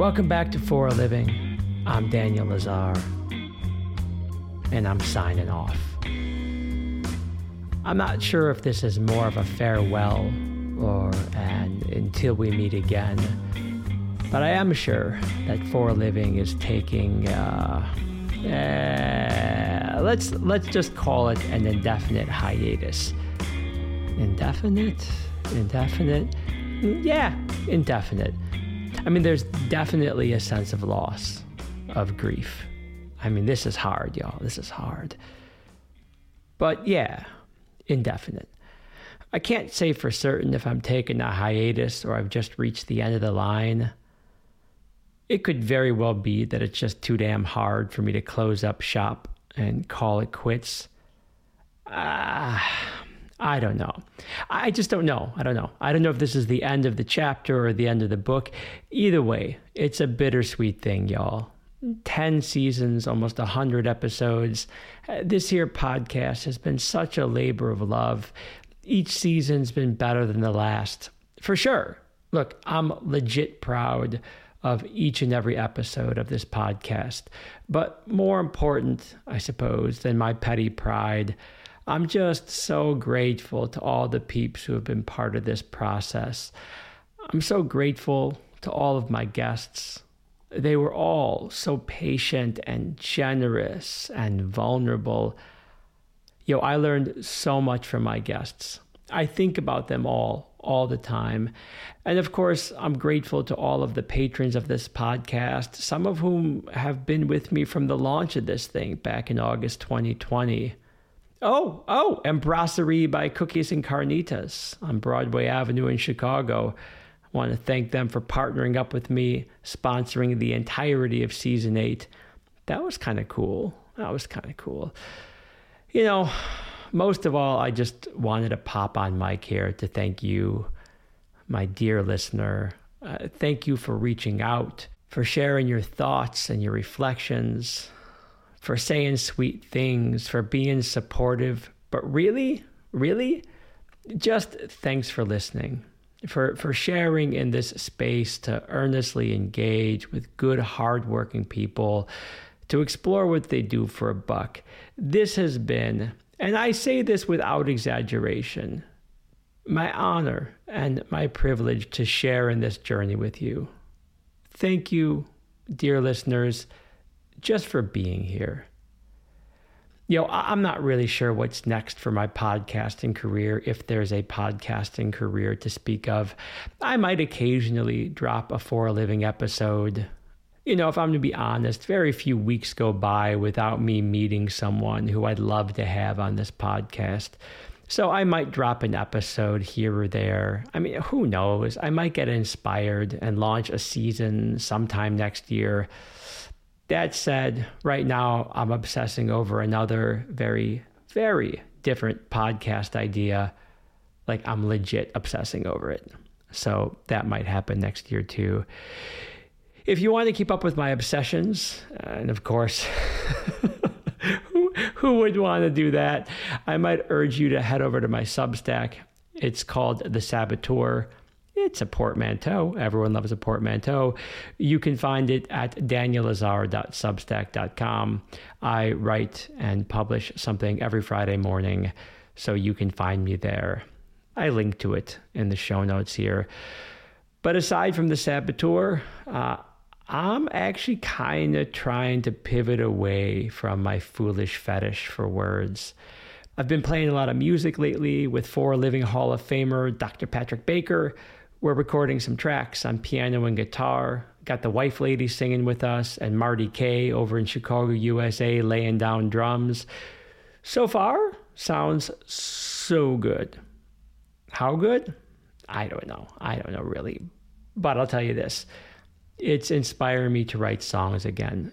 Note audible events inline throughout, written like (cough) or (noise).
Welcome back to For a Living. I'm Daniel Lazar, and I'm signing off. I'm not sure if this is more of a farewell or an until we meet again, but I am sure that For a Living is taking, uh, uh, let's let's just call it an indefinite hiatus. Indefinite, indefinite, yeah, indefinite. I mean, there's definitely a sense of loss, of grief. I mean, this is hard, y'all. This is hard. But yeah, indefinite. I can't say for certain if I'm taking a hiatus or I've just reached the end of the line. It could very well be that it's just too damn hard for me to close up shop and call it quits. Ah. I don't know. I just don't know. I don't know. I don't know if this is the end of the chapter or the end of the book. Either way, it's a bittersweet thing, y'all. 10 seasons, almost 100 episodes. Uh, this here podcast has been such a labor of love. Each season's been better than the last, for sure. Look, I'm legit proud of each and every episode of this podcast. But more important, I suppose, than my petty pride, I'm just so grateful to all the peeps who have been part of this process. I'm so grateful to all of my guests. They were all so patient and generous and vulnerable. Yo, I learned so much from my guests. I think about them all, all the time. And of course, I'm grateful to all of the patrons of this podcast, some of whom have been with me from the launch of this thing back in August 2020. Oh, oh, and Brasserie by Cookies and Carnitas on Broadway Avenue in Chicago. I want to thank them for partnering up with me, sponsoring the entirety of season eight. That was kind of cool. That was kind of cool. You know, most of all, I just wanted to pop on mic here to thank you, my dear listener. Uh, thank you for reaching out, for sharing your thoughts and your reflections for saying sweet things, for being supportive. But really, really, just thanks for listening, for, for sharing in this space to earnestly engage with good, hardworking people, to explore what they do for a buck. This has been, and I say this without exaggeration, my honor and my privilege to share in this journey with you. Thank you, dear listeners just for being here. You know, I'm not really sure what's next for my podcasting career, if there's a podcasting career to speak of. I might occasionally drop a For a Living episode. You know, if I'm to be honest, very few weeks go by without me meeting someone who I'd love to have on this podcast. So I might drop an episode here or there. I mean, who knows? I might get inspired and launch a season sometime next year. That said, right now I'm obsessing over another very, very different podcast idea. Like I'm legit obsessing over it. So that might happen next year too. If you want to keep up with my obsessions, and of course, (laughs) who, who would want to do that? I might urge you to head over to my Substack. It's called The Sabbateur. It's a portmanteau. Everyone loves a portmanteau. You can find it at danielazar.substack.com. I write and publish something every Friday morning, so you can find me there. I link to it in the show notes here. But aside from the Sabbateur, uh, I'm actually kind of trying to pivot away from my foolish fetish for words. I've been playing a lot of music lately with Four Living Hall of Famer Dr. Patrick Baker, we're recording some tracks on piano and guitar. Got the wife lady singing with us, and Marty Kay over in Chicago, USA, laying down drums. So far, sounds so good. How good? I don't know. I don't know really. But I'll tell you this it's inspiring me to write songs again.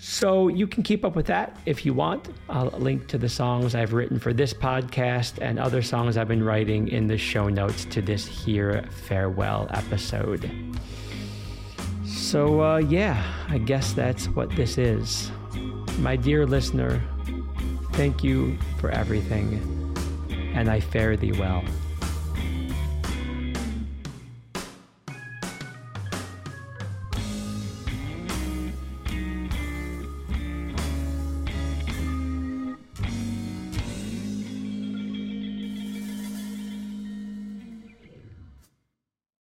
So you can keep up with that if you want. I'll link to the songs I've written for this podcast and other songs I've been writing in the show notes to this here farewell episode. So, uh, yeah, I guess that's what this is. My dear listener, thank you for everything, and I fare thee well.